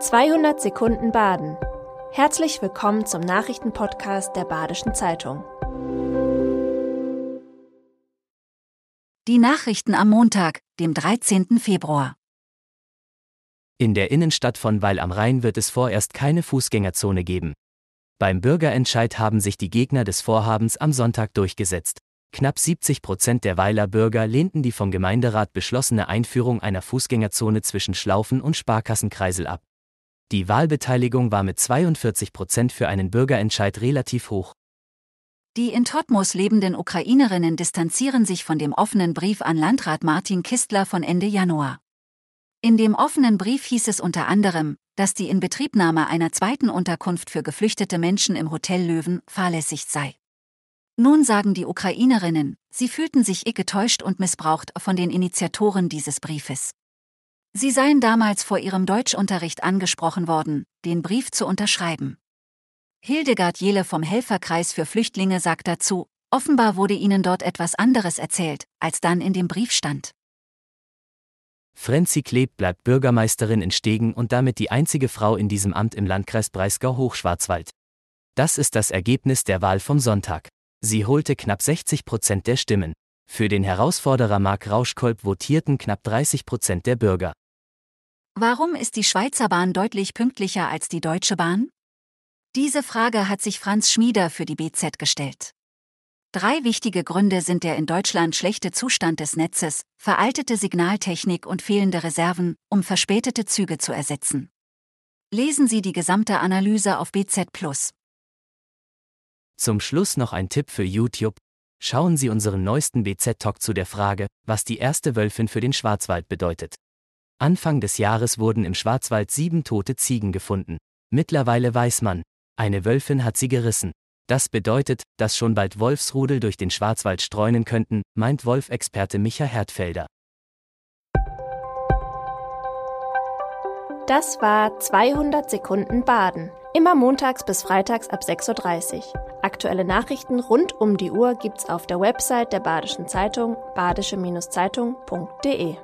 200 Sekunden Baden. Herzlich willkommen zum Nachrichtenpodcast der Badischen Zeitung. Die Nachrichten am Montag, dem 13. Februar. In der Innenstadt von Weil am Rhein wird es vorerst keine Fußgängerzone geben. Beim Bürgerentscheid haben sich die Gegner des Vorhabens am Sonntag durchgesetzt. Knapp 70 Prozent der Weiler Bürger lehnten die vom Gemeinderat beschlossene Einführung einer Fußgängerzone zwischen Schlaufen und Sparkassenkreisel ab. Die Wahlbeteiligung war mit 42 Prozent für einen Bürgerentscheid relativ hoch. Die in Totmos lebenden Ukrainerinnen distanzieren sich von dem offenen Brief an Landrat Martin Kistler von Ende Januar. In dem offenen Brief hieß es unter anderem, dass die Inbetriebnahme einer zweiten Unterkunft für geflüchtete Menschen im Hotel Löwen fahrlässig sei. Nun sagen die Ukrainerinnen, sie fühlten sich getäuscht und missbraucht von den Initiatoren dieses Briefes. Sie seien damals vor ihrem Deutschunterricht angesprochen worden, den Brief zu unterschreiben. Hildegard Jele vom Helferkreis für Flüchtlinge sagt dazu, offenbar wurde ihnen dort etwas anderes erzählt, als dann in dem Brief stand. Frenzi Kleb bleibt Bürgermeisterin in Stegen und damit die einzige Frau in diesem Amt im Landkreis Breisgau-Hochschwarzwald. Das ist das Ergebnis der Wahl vom Sonntag. Sie holte knapp 60 Prozent der Stimmen. Für den Herausforderer Marc Rauschkolb votierten knapp 30 Prozent der Bürger. Warum ist die Schweizer Bahn deutlich pünktlicher als die Deutsche Bahn? Diese Frage hat sich Franz Schmieder für die BZ gestellt. Drei wichtige Gründe sind der in Deutschland schlechte Zustand des Netzes, veraltete Signaltechnik und fehlende Reserven, um verspätete Züge zu ersetzen. Lesen Sie die gesamte Analyse auf BZ. Zum Schluss noch ein Tipp für YouTube. Schauen Sie unseren neuesten BZ-Talk zu der Frage, was die erste Wölfin für den Schwarzwald bedeutet. Anfang des Jahres wurden im Schwarzwald sieben tote Ziegen gefunden. Mittlerweile weiß man, eine Wölfin hat sie gerissen. Das bedeutet, dass schon bald Wolfsrudel durch den Schwarzwald streunen könnten, meint Wolfexperte Micha Hertfelder. Das war 200 Sekunden Baden. Immer montags bis freitags ab 6.30 Uhr. Aktuelle Nachrichten rund um die Uhr gibt's auf der Website der Badischen Zeitung badische-zeitung.de.